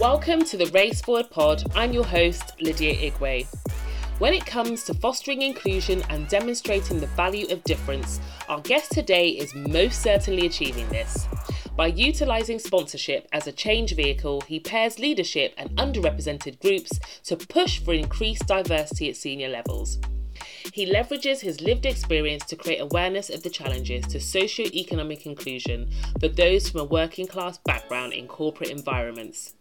Welcome to the Race Forward Pod. I'm your host, Lydia Igwe. When it comes to fostering inclusion and demonstrating the value of difference, our guest today is most certainly achieving this. By utilising sponsorship as a change vehicle, he pairs leadership and underrepresented groups to push for increased diversity at senior levels. He leverages his lived experience to create awareness of the challenges to socio-economic inclusion for those from a working class background in corporate environments.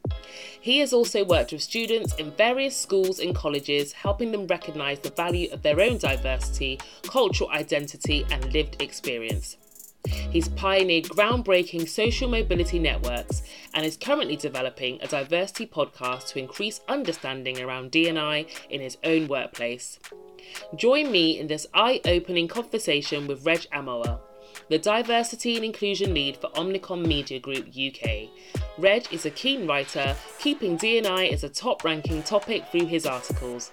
He has also worked with students in various schools and colleges, helping them recognise the value of their own diversity, cultural identity, and lived experience. He's pioneered groundbreaking social mobility networks and is currently developing a diversity podcast to increase understanding around D&I in his own workplace. Join me in this eye-opening conversation with Reg Amoa, the Diversity and Inclusion Lead for Omnicom Media Group UK. Reg is a keen writer, keeping D&I as a top-ranking topic through his articles.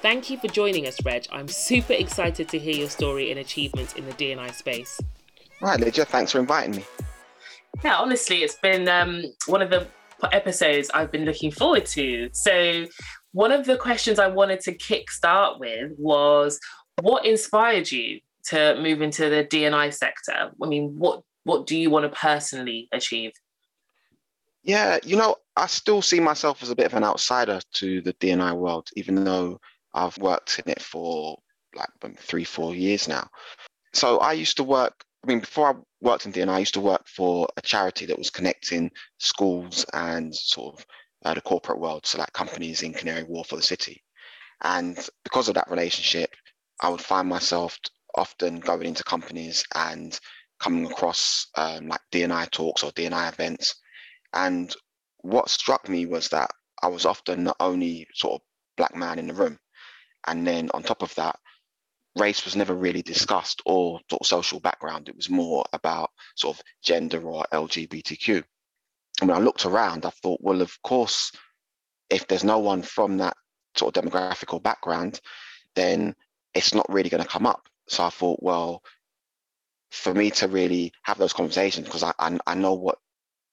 Thank you for joining us, Reg. I'm super excited to hear your story and achievements in the D&I space. Right, Lydia, thanks for inviting me. Yeah, honestly, it's been um, one of the episodes I've been looking forward to. So, one of the questions I wanted to kickstart with was what inspired you to move into the D&I sector? I mean, what what do you want to personally achieve? Yeah, you know, I still see myself as a bit of an outsider to the D&I world, even though I've worked in it for like three, four years now. So I used to work I mean, before I worked in D&I, I used to work for a charity that was connecting schools and sort of uh, the corporate world, so like companies in Canary Wharf for the city. And because of that relationship, I would find myself often going into companies and coming across um, like D&I talks or D&I events. And what struck me was that I was often the only sort of black man in the room. And then on top of that, race was never really discussed or sort of social background. It was more about sort of gender or LGBTQ. And when I looked around, I thought, well, of course, if there's no one from that sort of demographic or background, then it's not really going to come up. So I thought, well, for me to really have those conversations, because I, I, I know what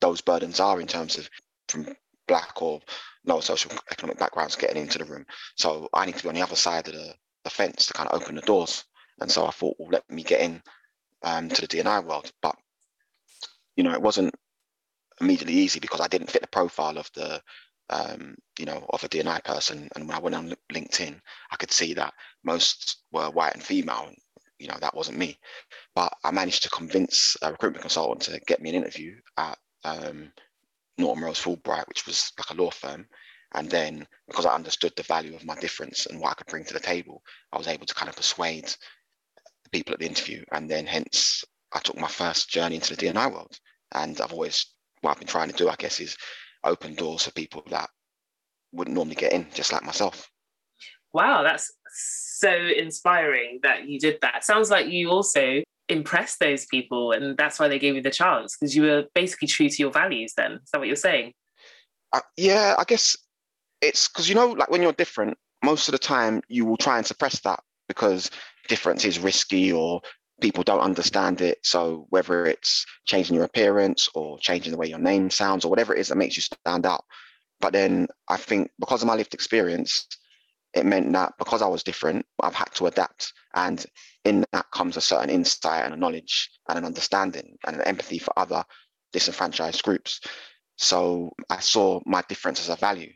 those burdens are in terms of from black or no social economic backgrounds getting into the room. So I need to be on the other side of the the fence to kind of open the doors. And so I thought, well, let me get in um, to the D&I world. But, you know, it wasn't immediately easy because I didn't fit the profile of the, um, you know, of a D&I person. And when I went on LinkedIn, I could see that most were white and female. And, you know, that wasn't me. But I managed to convince a recruitment consultant to get me an interview at um, Norton Rose Fulbright, which was like a law firm. And then because I understood the value of my difference and what I could bring to the table, I was able to kind of persuade the people at the interview. And then hence I took my first journey into the D&I world. And I've always, what I've been trying to do, I guess, is open doors for people that wouldn't normally get in, just like myself. Wow, that's so inspiring that you did that. Sounds like you also impressed those people and that's why they gave you the chance because you were basically true to your values then. Is that what you're saying? Uh, yeah, I guess it's because you know, like when you're different, most of the time you will try and suppress that because difference is risky or people don't understand it. So whether it's changing your appearance or changing the way your name sounds or whatever it is that makes you stand out. But then I think because of my lived experience, it meant that because I was different, I've had to adapt. And in that comes a certain insight and a knowledge and an understanding and an empathy for other disenfranchised groups. So I saw my difference as a value.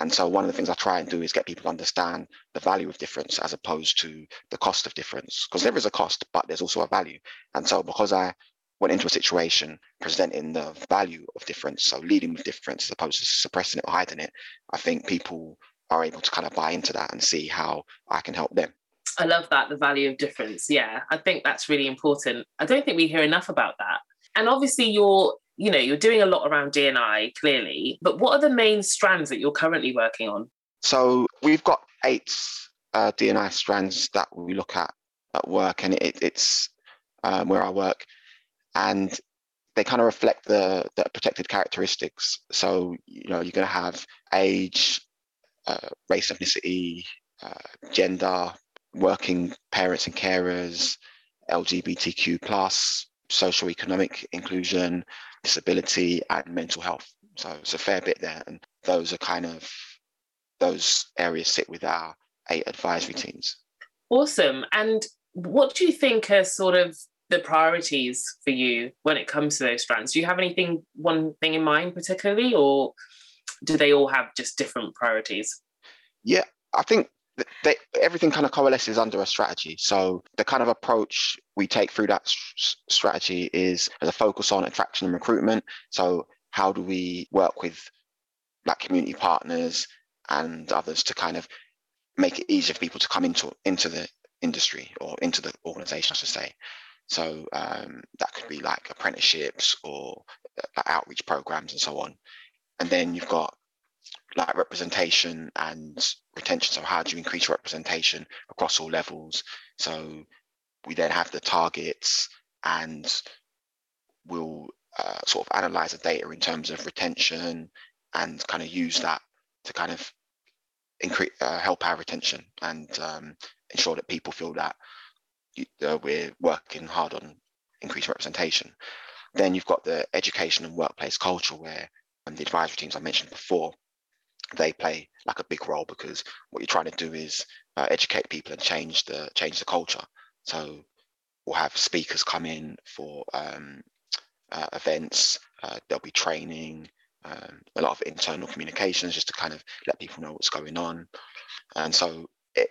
And so one of the things I try and do is get people to understand the value of difference as opposed to the cost of difference. Because there is a cost, but there's also a value. And so because I went into a situation presenting the value of difference, so leading with difference as opposed to suppressing it or hiding it, I think people are able to kind of buy into that and see how I can help them. I love that, the value of difference. Yeah, I think that's really important. I don't think we hear enough about that. And obviously, you're you know, you're doing a lot around D&I clearly, but what are the main strands that you're currently working on? So we've got eight uh, D&I strands that we look at at work, and it, it's um, where I work, and they kind of reflect the, the protected characteristics. So you know, you're going to have age, uh, race, ethnicity, uh, gender, working parents and carers, LGBTQ plus, social economic inclusion, disability, and mental health. So it's a fair bit there. And those are kind of, those areas sit with our eight advisory teams. Awesome. And what do you think are sort of the priorities for you when it comes to those strands? Do you have anything, one thing in mind particularly, or do they all have just different priorities? Yeah, I think they, everything kind of coalesces under a strategy. So the kind of approach we take through that strategy is as a focus on attraction and recruitment. So how do we work with like community partners and others to kind of make it easier for people to come into into the industry or into the organization, I should say. So um, that could be like apprenticeships or uh, outreach programs and so on. And then you've got like representation and retention. So how do you increase representation across all levels? So we then have the targets and we'll uh, sort of analyze the data in terms of retention and kind of use that to kind of increase uh, help our retention and um, ensure that people feel that uh, we're working hard on increased representation. Then you've got the education and workplace culture where um, the advisory teams I mentioned before, they play like a big role because what you're trying to do is uh, educate people and change the change the culture. So we'll have speakers come in for um, uh, events. Uh, there'll be training, um, a lot of internal communications just to kind of let people know what's going on. And so it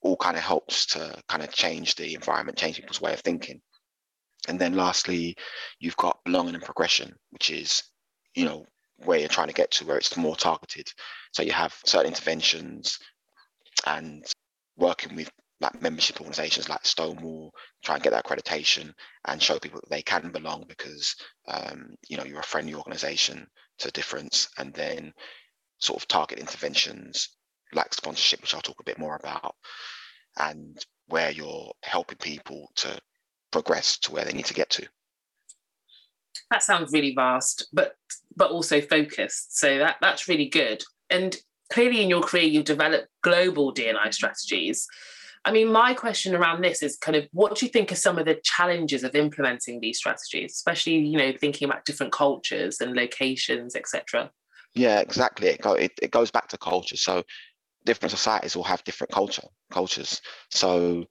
all kind of helps to kind of change the environment, change people's way of thinking. And then lastly, you've got belonging and progression, which is, you know, where you're trying to get to where it's more targeted. So you have certain interventions and working with like membership organizations like Stonewall, try and get that accreditation and show people that they can belong because um, you know you're a friendly organization to difference, and then sort of target interventions like sponsorship, which I'll talk a bit more about, and where you're helping people to progress to where they need to get to. That sounds really vast, but but also focused. So that that's really good. And clearly in your career, you've developed global D&I strategies. I mean, my question around this is kind of what do you think are some of the challenges of implementing these strategies, especially you know thinking about different cultures and locations, etc. Yeah, exactly. It, go, it, it goes back to culture. So different societies will have different culture cultures. So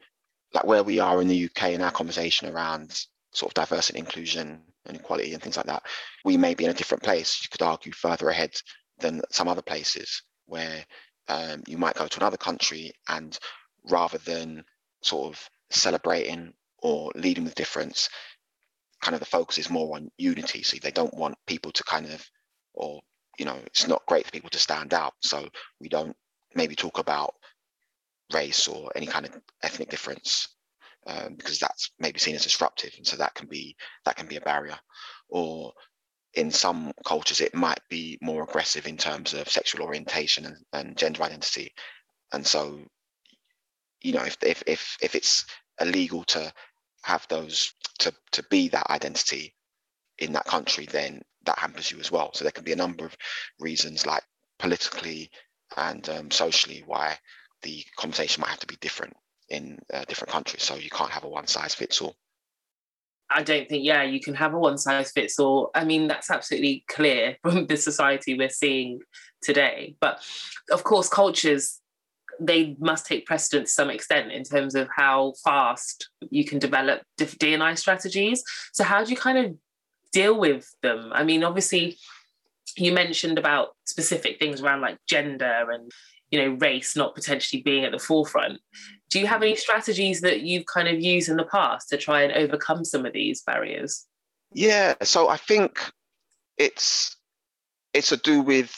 like where we are in the UK in our conversation around sort of diversity, and inclusion, and equality and things like that, we may be in a different place. You could argue further ahead than some other places where um, you might go to another country and rather than sort of celebrating or leading the difference, kind of the focus is more on unity. So they don't want people to kind of, or, you know, it's not great for people to stand out. So we don't maybe talk about race or any kind of ethnic difference um, because that's maybe seen as disruptive. And so that can be, that can be a barrier. Or in some cultures, it might be more aggressive in terms of sexual orientation and, and gender identity. And so you know, if if if if it's illegal to have those to to be that identity in that country, then that hampers you as well. So there can be a number of reasons, like politically and um, socially, why the conversation might have to be different in uh, different countries. So you can't have a one size fits all. I don't think, yeah, you can have a one size fits all. I mean, that's absolutely clear from the society we're seeing today. But of course, cultures they must take precedence to some extent in terms of how fast you can develop D&I strategies. So how do you kind of deal with them? I mean, obviously, you mentioned about specific things around like gender and you know race not potentially being at the forefront. Do you have any strategies that you've kind of used in the past to try and overcome some of these barriers? Yeah, so I think it's it's to do with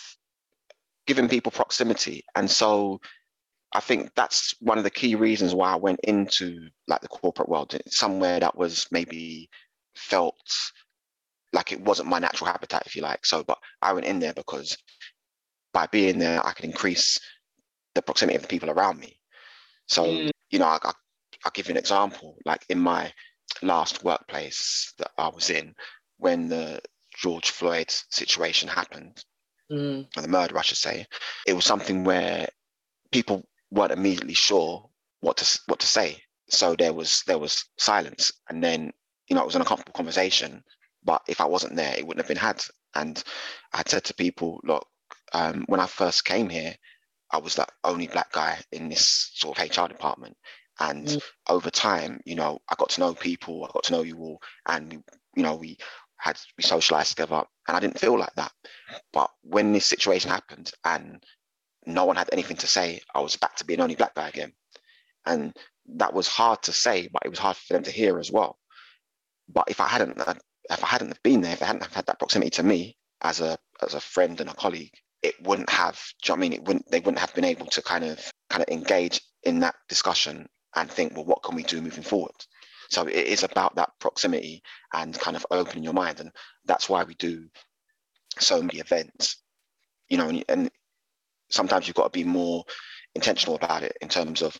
giving people proximity, and so I think that's one of the key reasons why I went into like the corporate world, eh, somewhere that was maybe felt like it wasn't my natural habitat, if you like. So, but I went in there because by being there, I could increase the proximity of the people around me. So, mm. you know, I, I, I'll give you an example. Like in my last workplace that I was in, when the George Floyd situation happened, mm. or the murder, I should say, it was something where people weren't immediately sure what to what to say. So there was there was silence, and then you know it was an uncomfortable conversation. But if I wasn't there, it wouldn't have been had. And I said to people, look, um, when I first came here, I was the only black guy in this sort of HR department. And mm. over time, you know, I got to know people, I got to know you all, and you know, we had we socialized together, and I didn't feel like that. But when this situation happened and no one had anything to say, I was back to being only black guy again, and that was hard to say, but it was hard for them to hear as well. But if I hadn't, if I hadn't been there, if I hadn't had that proximity to me as a as a friend and a colleague, it wouldn't have. Do you know I mean? It wouldn't. They wouldn't have been able to kind of kind of engage in that discussion and think, well, what can we do moving forward? So it is about that proximity and kind of opening your mind, and that's why we do so many events. You know, and, and sometimes you've got to be more intentional about it in terms of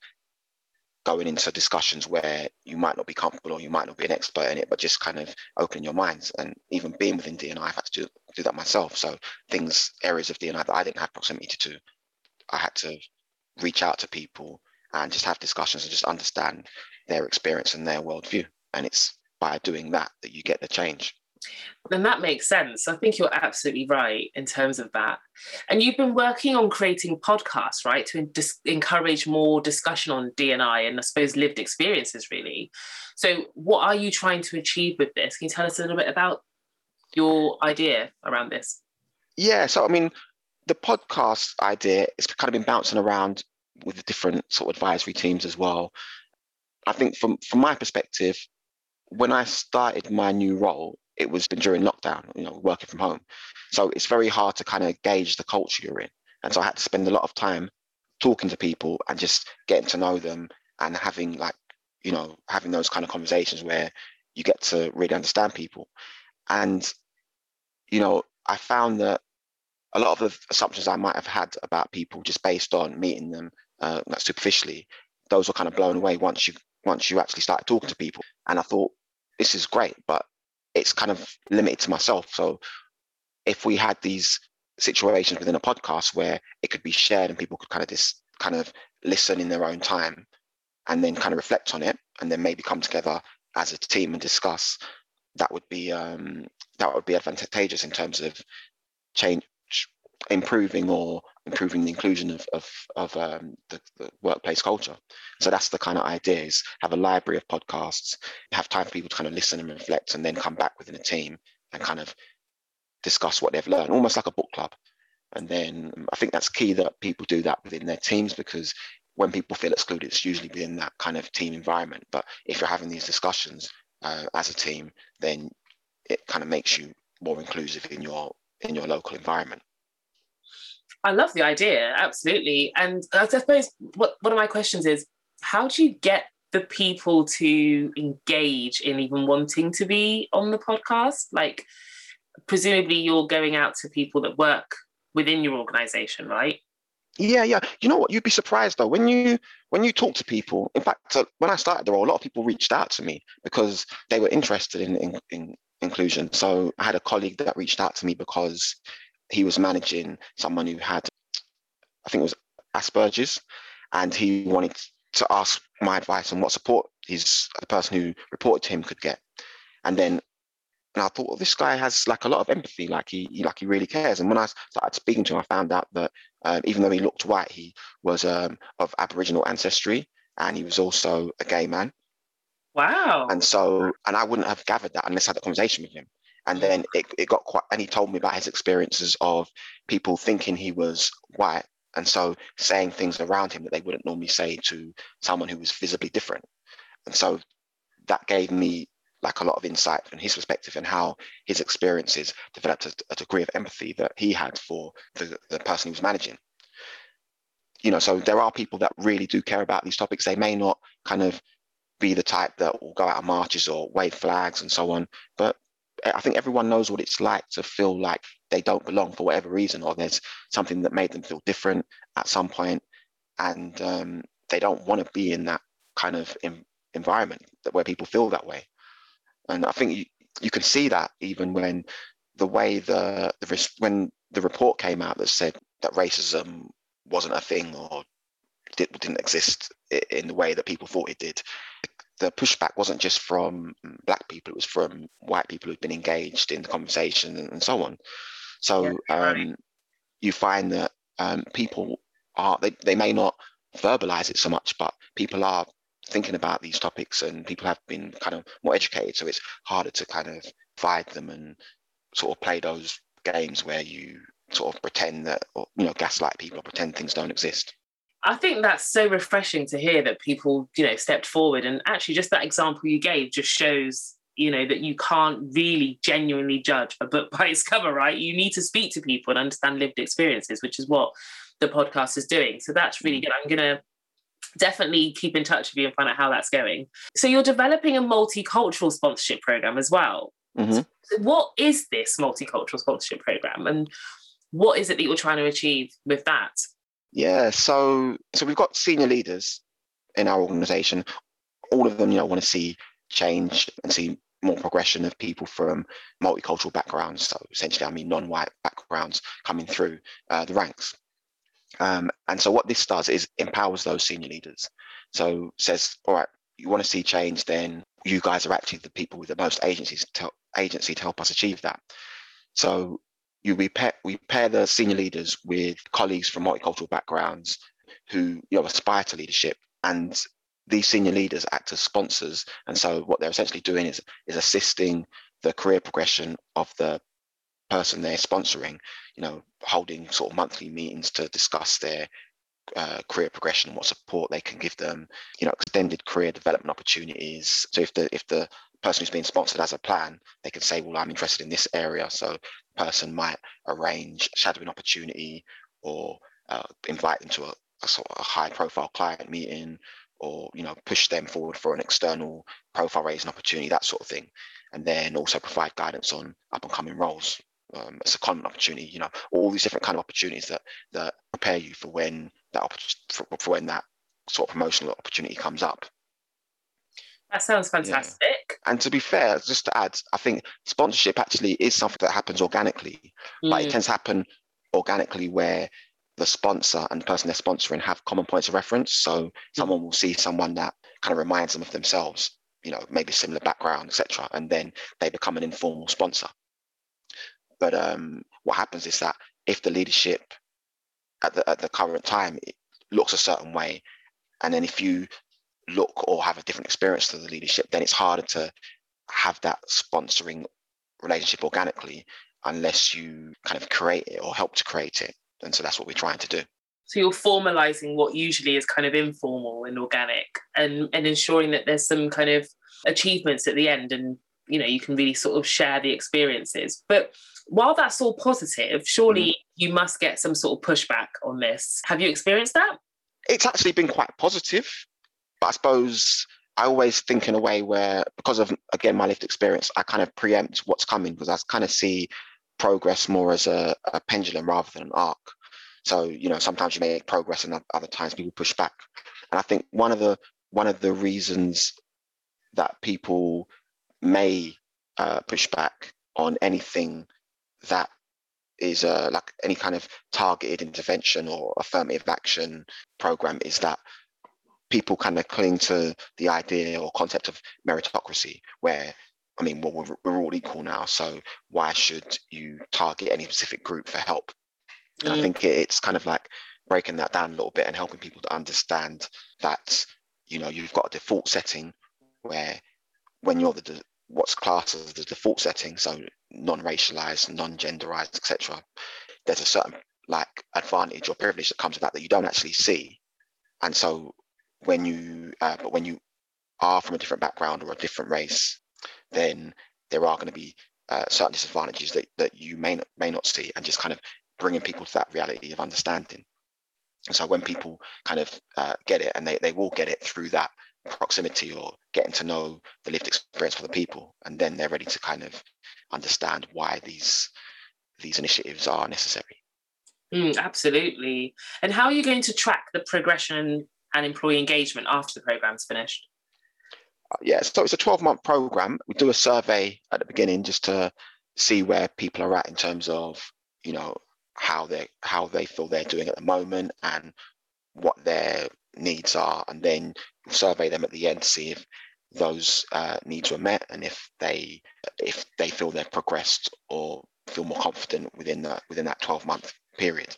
going into discussions where you might not be comfortable or you might not be an expert in it, but just kind of opening your minds. And even being within DNI, I've had to do, do that myself. So things, areas of DNI that I didn't have proximity to, I had to reach out to people and just have discussions and just understand their experience and their worldview. And it's by doing that that you get the change. Then that makes sense. I think you're absolutely right in terms of that. And you've been working on creating podcasts, right, to dis- encourage more discussion on DNI and I suppose lived experiences, really. So, what are you trying to achieve with this? Can you tell us a little bit about your idea around this? Yeah. So, I mean, the podcast idea has kind of been bouncing around with the different sort of advisory teams as well. I think from from my perspective, when I started my new role, it was been during lockdown, you know, working from home. So it's very hard to kind of gauge the culture you're in. And so I had to spend a lot of time talking to people and just getting to know them and having like, you know, having those kind of conversations where you get to really understand people. And, you know, I found that a lot of the assumptions I might have had about people just based on meeting them uh, like superficially, those were kind of blown away once you once you actually started talking to people. And I thought, this is great, but it's kind of limited to myself. So if we had these situations within a podcast where it could be shared and people could kind of just kind of listen in their own time and then kind of reflect on it and then maybe come together as a team and discuss that would be um, that would be advantageous in terms of change improving or improving the inclusion of, of, of um, the, the, workplace culture. So that's the kind of idea is have a library of podcasts, have time for people to kind of listen and reflect and then come back within a team and kind of discuss what they've learned, almost like a book club. And then I think that's key that people do that within their teams because when people feel excluded, it's usually within that kind of team environment. But if you're having these discussions uh, as a team, then it kind of makes you more inclusive in your in your local environment. I love the idea, absolutely. And I suppose what one of my questions is, how do you get the people to engage in even wanting to be on the podcast? Like, presumably, you're going out to people that work within your organization, right? Yeah, yeah. You know what? You'd be surprised though when you when you talk to people. In fact, uh, when I started the role, a lot of people reached out to me because they were interested in, in, in inclusion. So I had a colleague that reached out to me because he was managing someone who had, I think it was Asperger's, and he wanted to ask my advice on what support his the person who reported to him could get. And then and I thought, well, this guy has like a lot of empathy, like he, he like he really cares. And when I started speaking to him, I found out that um, even though he looked white, he was um, of Aboriginal ancestry, and he was also a gay man. Wow. And so, and I wouldn't have gathered that unless I had a conversation with him. And then it, it got quite, and he told me about his experiences of people thinking he was white. And so saying things around him that they wouldn't normally say to someone who was visibly different. And so that gave me like a lot of insight from his perspective and how his experiences developed a, a degree of empathy that he had for the, the person he was managing. You know, so there are people that really do care about these topics. They may not kind of be the type that will go out on marches or wave flags and so on, but I think everyone knows what it's like to feel like they don't belong for whatever reason, or there's something that made them feel different at some point, and um, they don't want to be in that kind of in, environment where people feel that way. And I think you, you can see that even when the way the, the when the report came out that said that racism wasn't a thing or did, didn't exist in the way that people thought it did. The pushback wasn't just from black people; it was from white people who'd been engaged in the conversation and, and so on. So yeah, um, you find that um, people are they, they may not verbalize it so much, but people are thinking about these topics and people have been kind of more educated. So it's harder to kind of fight them and sort of play those games where you sort of pretend that, or, you know, gaslight people or pretend things don't exist. I think that's so refreshing to hear that people, you know, stepped forward. And actually, just that example you gave just shows, you know, that you can't really genuinely judge a book by its cover, right? You need to speak to people and understand lived experiences, which is what the podcast is doing. So that's really mm. good. I'm going to definitely keep in touch with you and find out how that's going. So you're developing a multicultural sponsorship program as well. Mm-hmm. What is this multicultural sponsorship program and what is it that you're trying to achieve with that? Yeah, so so we've got senior leaders in our organization. All of them, you know, want to see change and see more progression of people from multicultural backgrounds. So essentially, I mean non-white backgrounds coming through uh, the ranks. Um, and so what this does is empowers those senior leaders. So says, all right, you want to see change, then you guys are actually the people with the most agencies to, agency to help us achieve that. So you we pair, we pair the senior leaders with colleagues from multicultural backgrounds who you know aspire to leadership and these senior leaders act as sponsors and so what they're essentially doing is is assisting the career progression of the person they're sponsoring, you know, holding sort of monthly meetings to discuss their uh, career progression, what support they can give them, you know, extended career development opportunities. So if the if the person who's being sponsored has a plan, they can say, well, I'm interested in this area. So person might arrange shadowing opportunity or uh, invite them to a, a sort of a high profile client meeting or you know push them forward for an external profile raising opportunity that sort of thing and then also provide guidance on up and coming roles um, a secondment opportunity, you know, all these different kind of opportunities that that prepare you for when that for, for when that sort of promotional opportunity comes up. That sounds fantastic. And to be fair, just to add, I think sponsorship actually is something that happens organically, mm. but it tends to happen organically where the sponsor and the person they're sponsoring have common points of reference. So mm. someone will see someone that kind of reminds them of themselves, you know, maybe similar background, etc., and then they become an informal sponsor. But um, what happens is that if the leadership at the at the current time looks a certain way, and then if you look or have a different experience to the leadership, then it's harder to have that sponsoring relationship organically unless you kind of create it or help to create it. And so that's what we're trying to do. So you're formalizing what usually is kind of informal and organic and, and ensuring that there's some kind of achievements at the end and you know you can really sort of share the experiences. But while that's all positive, surely mm. you must get some sort of pushback on this. Have you experienced that? It's actually been quite positive, but I suppose I always think in a way where, because of again my lived experience, I kind of preempt what's coming because I kind of see progress more as a, a pendulum rather than an arc. So you know, sometimes you make progress, and other times people push back. And I think one of the one of the reasons that people may uh, push back on anything that is uh, like any kind of targeted intervention or affirmative action program is that people kind of cling to the idea or concept of meritocracy where i mean well we're, we're all equal now so why should you target any specific group for help and mm. i think it's kind of like breaking that down a little bit and helping people to understand that you know you've got a default setting where when you're the what's classed as the default setting, so non-racialized, non-genderized, etc. There's a certain like advantage or privilege that comes with that that you don't actually see, and so when you uh, but when you are from a different background or a different race, then there are going to be uh, certain disadvantages that, that you may not, may not see, and just kind of bringing people to that reality of understanding. And so when people kind of uh, get it, and they, they will get it through that proximity or getting to know the lived experience of the people and then they're ready to kind of understand why these these initiatives are necessary mm, absolutely and how are you going to track the progression and employee engagement after the program's finished uh, yeah so it's a 12 month program we do a survey at the beginning just to see where people are at in terms of you know how they how they feel they're doing at the moment and what their needs are and then survey them at the end to see if those uh, needs were met and if they if they feel they've progressed or feel more confident within that within that 12 month period.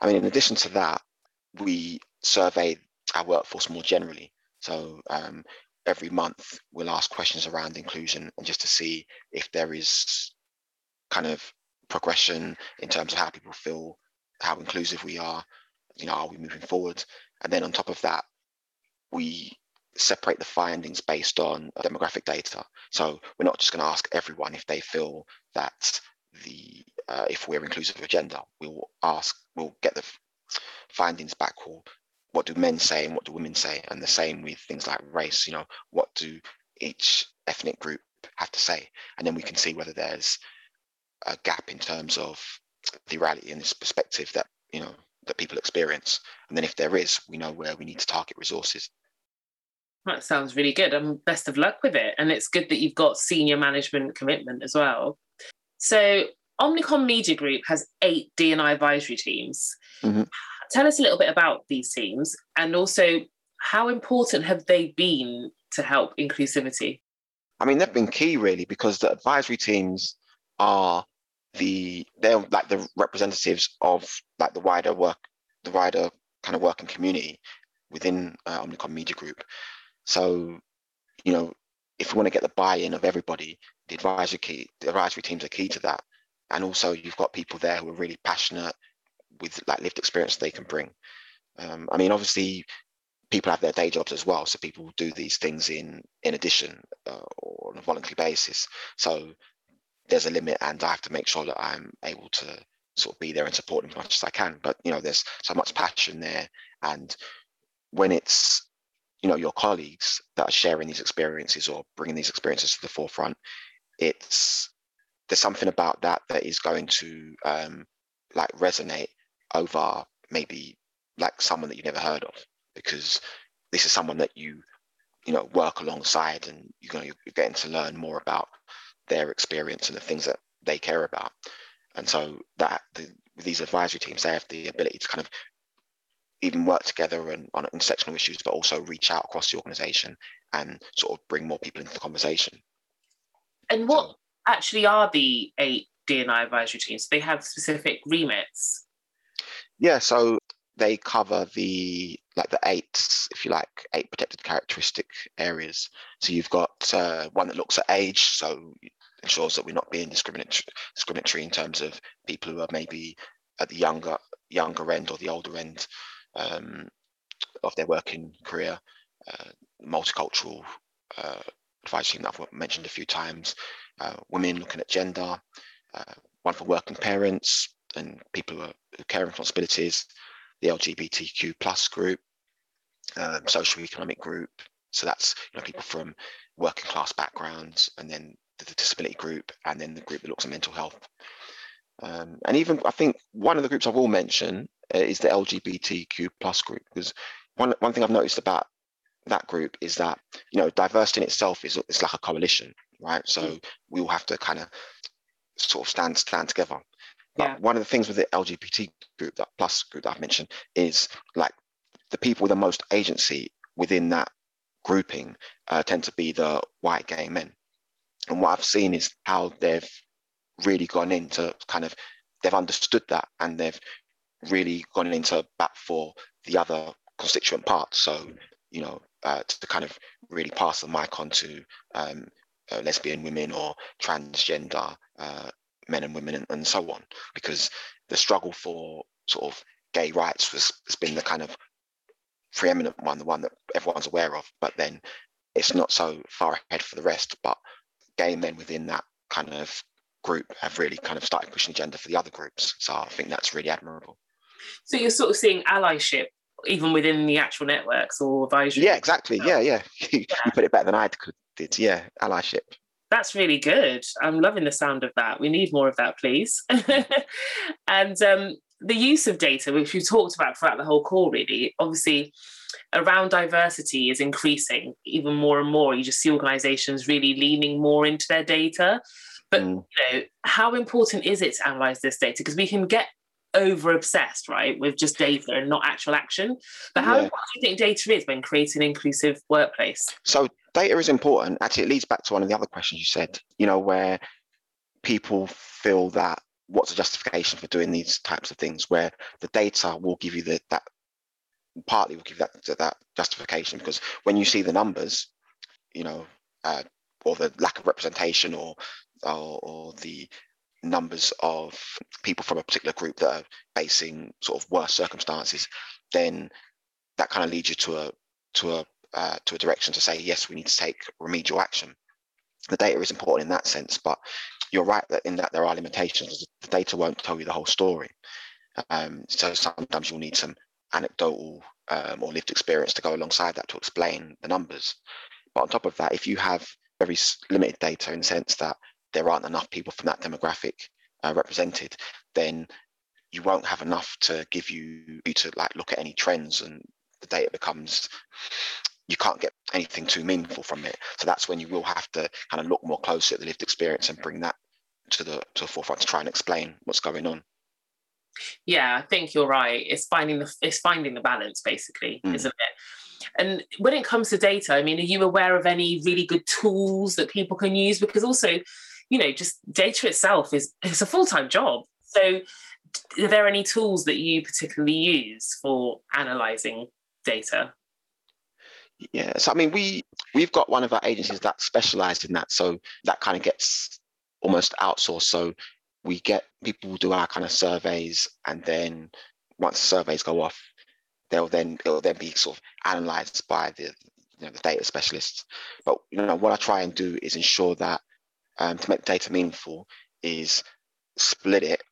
I mean, in addition to that, we survey our workforce more generally. So um, every month we'll ask questions around inclusion and just to see if there is kind of progression in terms of how people feel, how inclusive we are, you know, are we moving forward? And then on top of that, we separate the findings based on demographic data. So we're not just going to ask everyone if they feel that the uh, if we're inclusive of gender, we'll ask, we'll get the findings back. Or what do men say and what do women say? And the same with things like race. You know, what do each ethnic group have to say? And then we can see whether there's a gap in terms of the reality and this perspective that you know that people experience. And then if there is, we know where we need to target resources. That sounds really good. And best of luck with it. And it's good that you've got senior management commitment as well. So Omnicom Media Group has eight D&I advisory teams. Mm-hmm. Tell us a little bit about these teams and also how important have they been to help inclusivity? I mean, they've been key really because the advisory teams are the they're like the representatives of like the wider work, the wider kind of working community within uh, Omnicom Media Group. So, you know, if we want to get the buy-in of everybody, the advisory key, the advisory teams are key to that. And also, you've got people there who are really passionate with that lived experience they can bring. Um, I mean, obviously, people have their day jobs as well, so people do these things in in addition uh, or on a voluntary basis. So there's a limit, and I have to make sure that I'm able to sort of be there and support them as much as I can. But you know, there's so much passion there, and when it's you know your colleagues that are sharing these experiences or bringing these experiences to the forefront, it's there's something about that that is going to um, like resonate over maybe like someone that you've never heard of because this is someone that you you know work alongside and you know you're getting to learn more about their experience and the things that they care about and so that the, these advisory teams they have the ability to kind of even work together and on intersectional issues but also reach out across the organization and sort of bring more people into the conversation and what so, actually are the eight D&I advisory teams? They have specific remits. Yeah, so they cover the like the eight, if you like, eight protected characteristic areas. So you've got uh, one that looks at age, so ensures that we're not being discriminatory, in terms of people who are maybe at the younger younger end or the older end um, of their working career. Uh, multicultural uh, advisory team that I've mentioned a few times. Uh, women looking at gender, uh, one for working parents and people who, are, who care responsibilities, the LGBTQ plus group, um, social economic group. So that's you know people from working class backgrounds, and then the, the disability group, and then the group that looks at mental health. Um, and even I think one of the groups I will mention uh, is the LGBTQ plus group because one one thing I've noticed about that group is that you know diversity in itself is it's like a coalition right? So mm. we all have to kind of sort of stand stand together. But yeah. one of the things with the LGBT group, that plus group that I've mentioned, is like the people with the most agency within that grouping uh, tend to be the white gay men. And what I've seen is how they've really gone into kind of they've understood that and they've really gone into bat for the other constituent parts. So you know uh, to kind of really pass the mic on to um, uh, lesbian women or transgender uh, men and women and, and, so on because the struggle for sort of gay rights was, has been the kind of preeminent one the one that everyone's aware of but then it's not so far ahead for the rest. But gay men within that kind of group have really kind of started pushing agenda for the other groups. So i think that's really admirable. So you're sort of seeing allyship even within the actual networks or advisory? Yeah exactly. Yeah yeah. You put it better than i could did. Yeah, allyship. That's really good. I'm loving the sound of that. We need more of that, please. and um, the use of data, which we've talked about throughout the whole call, really, obviously around diversity is increasing even more and more. You just see organizations really leaning more into their data. But mm. you know, how important is it to analyze this data? Because we can get over obsessed, right, with just data and not actual action. But how yeah. important do you think data is when creating an inclusive workplace? So data is important. Actually, it leads back to one of the other questions you said, you know, where people feel that what's the justification for doing these types of things, where the data will give you the, that partly will give that that justification because when you see the numbers, you know, uh, or the lack of representation or, or, or the numbers of people from a particular group that are facing sort of worse circumstances, then that kind of leads you to a to a uh, to a direction to say yes, we need to take remedial action. The data is important in that sense, but you're right that in that there are limitations. The data won't tell you the whole story. Um, so sometimes you'll need some anecdotal um, or lived experience to go alongside that to explain the numbers. But on top of that, if you have very limited data in the sense that there aren't enough people from that demographic uh, represented, then you won't have enough to give you, you to like look at any trends and the data becomes you can't get anything too meaningful from it. So that's when you will have to kind of look more closely at the lived experience and bring that to the to the forefront to try and explain what's going on. Yeah, I think you're right. It's finding the it's finding the balance basically, mm. isn't it? And when it comes to data, I mean, are you aware of any really good tools that people can use? Because also, you know, just data itself is it's a full time job. So, are there any tools that you particularly use for analyzing data? Yeah, so I mean, we we've got one of our agencies that specialised in that, so that kind of gets almost outsourced. So we get people do our kind of surveys, and then once the surveys go off, they'll then it'll then be sort of analysed by the you know the data specialists. But you know what I try and do is ensure that um, to make data meaningful is split it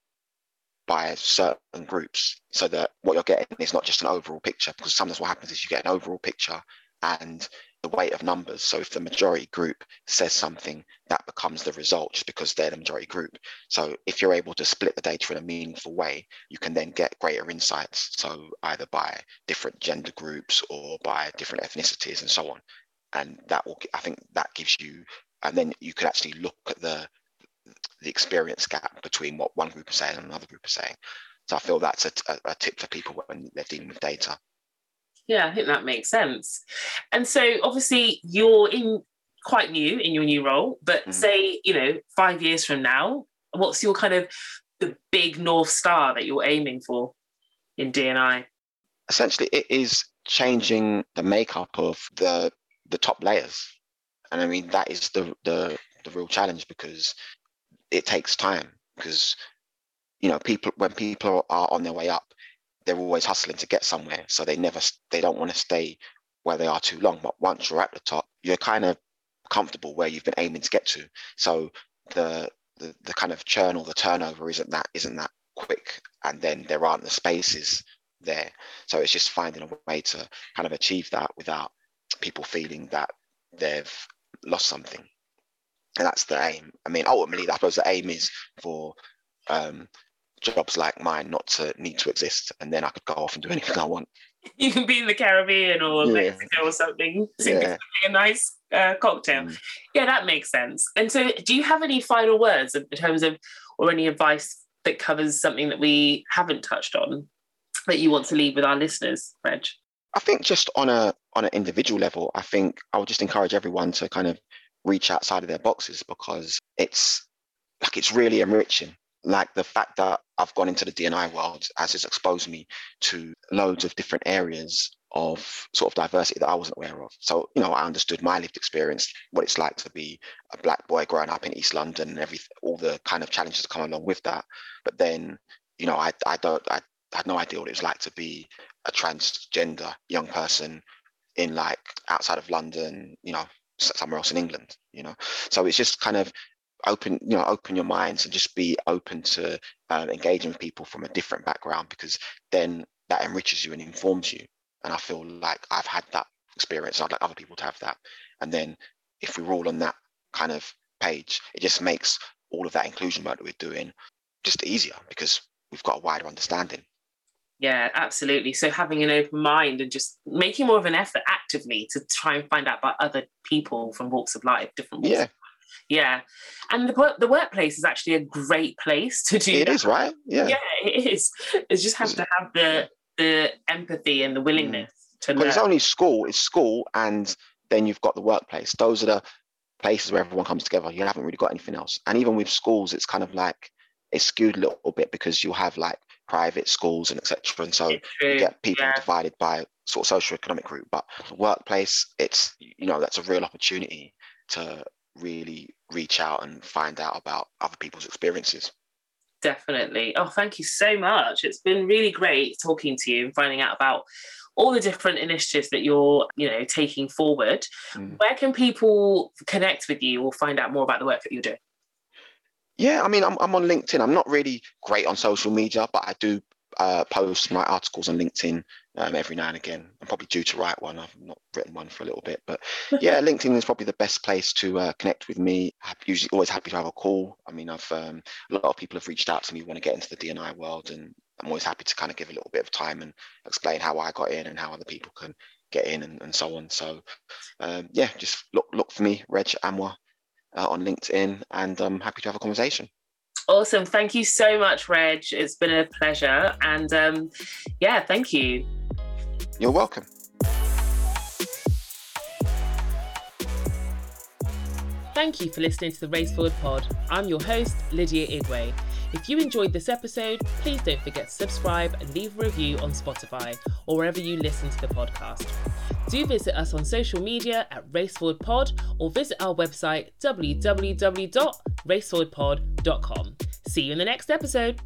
by certain groups so that what you're getting is not just an overall picture because sometimes what happens is you get an overall picture and the weight of numbers. So if the majority group says something, that becomes the result just because they're the majority group. So if you're able to split the data in a meaningful way, you can then get greater insights. So either by different gender groups or by different ethnicities and so on. And that will, I think that gives you, and then you could actually look at the the experience gap between what one group is saying and another group is saying. So I feel that's a, a, a tip for people when they're dealing with data. Yeah, I think that makes sense. And so obviously you're in quite new in your new role, but mm-hmm. say, you know, five years from now, what's your kind of the big North Star that you're aiming for in DNI? Essentially, it is changing the makeup of the the top layers. And I mean that is the the the real challenge because it takes time because you know people when people are on their way up they're always hustling to get somewhere so they never they don't want to stay where they are too long but once you're at the top you're kind of comfortable where you've been aiming to get to. So the the, the kind of churn or the turnover isn't that isn't that quick and then there aren't the spaces there. So it's just finding a way to kind of achieve that without people feeling that they've lost something. And that's the aim. I mean ultimately i suppose the aim is for um, jobs like mine not to need to exist, and then I could go off and do anything I want. You can be in the Caribbean or yeah. Mexico or something, yeah. a nice uh, cocktail. Mm. Yeah, that makes sense. And so, do you have any final words in terms of, or any advice that covers something that we haven't touched on that you want to leave with our listeners, Reg? I think just on a on an individual level, I think I would just encourage everyone to kind of reach outside of their boxes because it's like it's really enriching like the fact that I've gone into the DNI world has just exposed me to loads of different areas of sort of diversity that I wasn't aware of. So, you know, I understood my lived experience, what it's like to be a black boy growing up in East London and every all the kind of challenges that come along with that. But then, you know, I I don't I had no idea what it was like to be a transgender young person in like outside of London, you know, somewhere else in England, you know. So it's just kind of open you know open your minds and just be open to uh, engaging with people from a different background because then that enriches you and informs you. And i feel like i've had that experience. I'd like other people to have that. And then if we're all on that kind of page it just makes all of that inclusion work that we're doing just easier because we've got a wider understanding. Yeah absolutely. So having an open mind and just making more of an effort actively to try and find out about other people from walks of life different walks yeah yeah, and the the workplace is actually a great place to do. It that. is right. Yeah, yeah, it is. It's just have to have the the empathy and the willingness mm. to. But it's only school. It's school, and then you've got the workplace. Those are the places where everyone comes together. You haven't really got anything else. And even with schools, it's kind of like it's skewed a little bit because you have like private schools and etc. And so you get people yeah. divided by sort of social economic group. But the workplace, it's you know that's a real opportunity to really reach out and find out about other people's experiences. Definitely. Oh, thank you so much. It's been really great talking to you and finding out about all the different initiatives that you're, you know, taking forward. Mm. Where can people connect with you or find out more about the work that you're doing? Yeah, I mean, I'm, I'm on LinkedIn. I'm not really great on social media, but I do uh, post my articles on LinkedIn um, every now and again. I'm probably due to write one. I've not written one for a little bit, but yeah, LinkedIn is probably the best place to uh, connect with me. I'm usually always happy to have a call. I mean, I've um, a lot of people have reached out to me want to get into the DNI world, and I'm always happy to kind of give a little bit of time and explain how I got in and how other people can get in and, and so on. So um, yeah, just look look for me, Reg Amwa, uh, on LinkedIn, and I'm happy to have a conversation. Awesome. Thank you so much, Reg. It's been a pleasure. And um, yeah, thank you. You're welcome. Thank you for listening to the Race Forward Pod. I'm your host, Lydia Igwe. If you enjoyed this episode, please don't forget to subscribe and leave a review on Spotify or wherever you listen to the podcast. Do visit us on social media at RaceForwardPod or visit our website www.raceforwardpod.com. See you in the next episode.